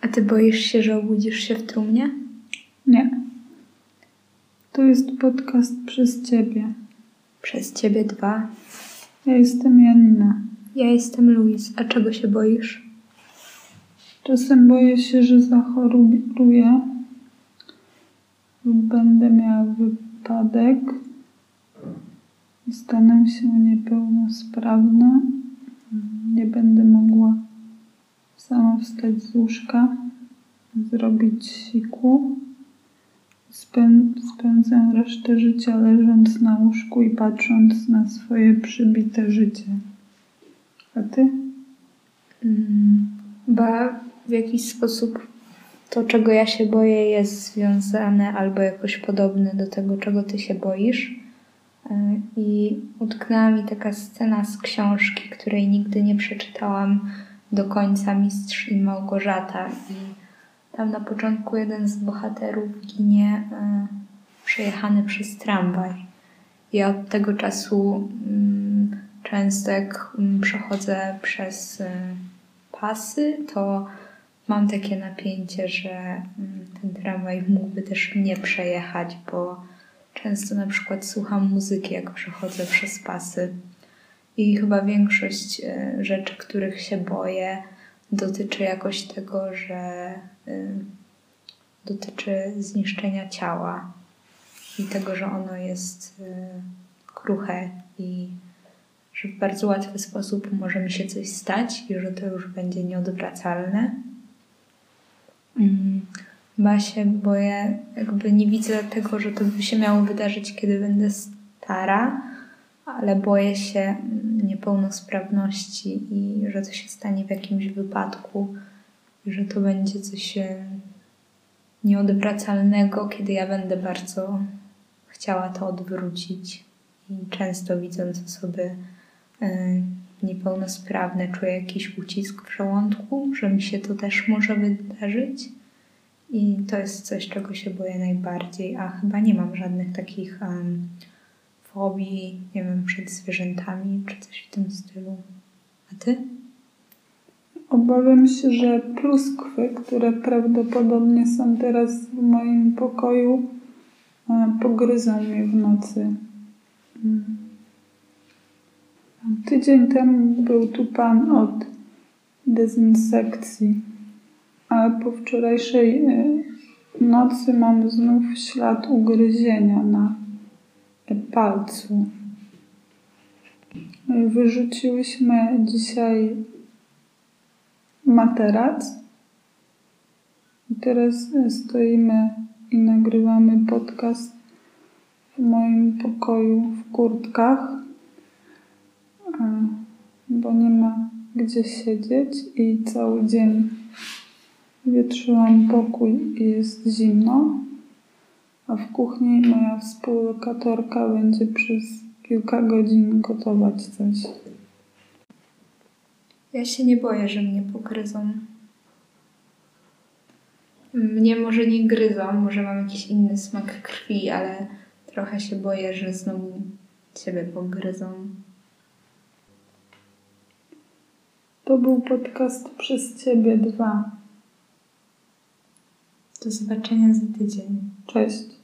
A ty boisz się, że obudzisz się w trumnie? Nie. To jest podcast przez ciebie. Przez ciebie dwa. Ja jestem Janina. Ja jestem Luis. A czego się boisz? Czasem boję się, że zachoruję lub będę miała wypadek i stanę się niepełnosprawna. Nie będę wstać z łóżka, zrobić siku. Spę- spędzę resztę życia leżąc na łóżku i patrząc na swoje przybite życie. A ty? Mm, Ba w jakiś sposób to, czego ja się boję, jest związane albo jakoś podobne do tego, czego ty się boisz. E, I utknęła mi taka scena z książki, której nigdy nie przeczytałam do końca Mistrz i Małgorzata. I tam na początku jeden z bohaterów ginie e, przejechany przez tramwaj. Ja od tego czasu mm, często jak mm, przechodzę przez y, pasy, to mam takie napięcie, że mm, ten tramwaj mógłby też mnie przejechać, bo często na przykład słucham muzyki, jak przechodzę przez pasy. I chyba większość y, rzeczy, których się boję, dotyczy jakoś tego, że y, dotyczy zniszczenia ciała i tego, że ono jest y, kruche i że w bardzo łatwy sposób może mi się coś stać i że to już będzie nieodwracalne. Mm, Chyba się boję, jakby nie widzę tego, że to by się miało wydarzyć, kiedy będę stara, ale boję się niepełnosprawności i że to się stanie w jakimś wypadku że to będzie coś e, nieodwracalnego, kiedy ja będę bardzo chciała to odwrócić. I często widząc osoby e, niepełnosprawne, czuję jakiś ucisk w żołądku, że mi się to też może wydarzyć. I to jest coś, czego się boję najbardziej, a chyba nie mam żadnych takich um, fobii, nie wiem, przed zwierzętami czy coś w tym stylu. A ty? Obawiam się, że pluskwy, które prawdopodobnie są teraz w moim pokoju, e, pogryzą mnie w nocy. Mm. Tydzień temu był tu pan od dezynsekcji, a po wczorajszej e, nocy mam znów ślad ugryzienia na palcu. Wyrzuciłyśmy dzisiaj materac. I teraz stoimy i nagrywamy podcast w moim pokoju w kurtkach, bo nie ma gdzie siedzieć i cały dzień wietrzyłam pokój i jest zimno, a w kuchni moja współlokatorka będzie przez kilka godzin gotować coś. Ja się nie boję, że mnie pogryzą. Mnie może nie gryzą, może mam jakiś inny smak krwi, ale trochę się boję, że znowu ciebie pogryzą. To był podcast przez Ciebie dwa. Do zobaczenia za tydzień. Cześć.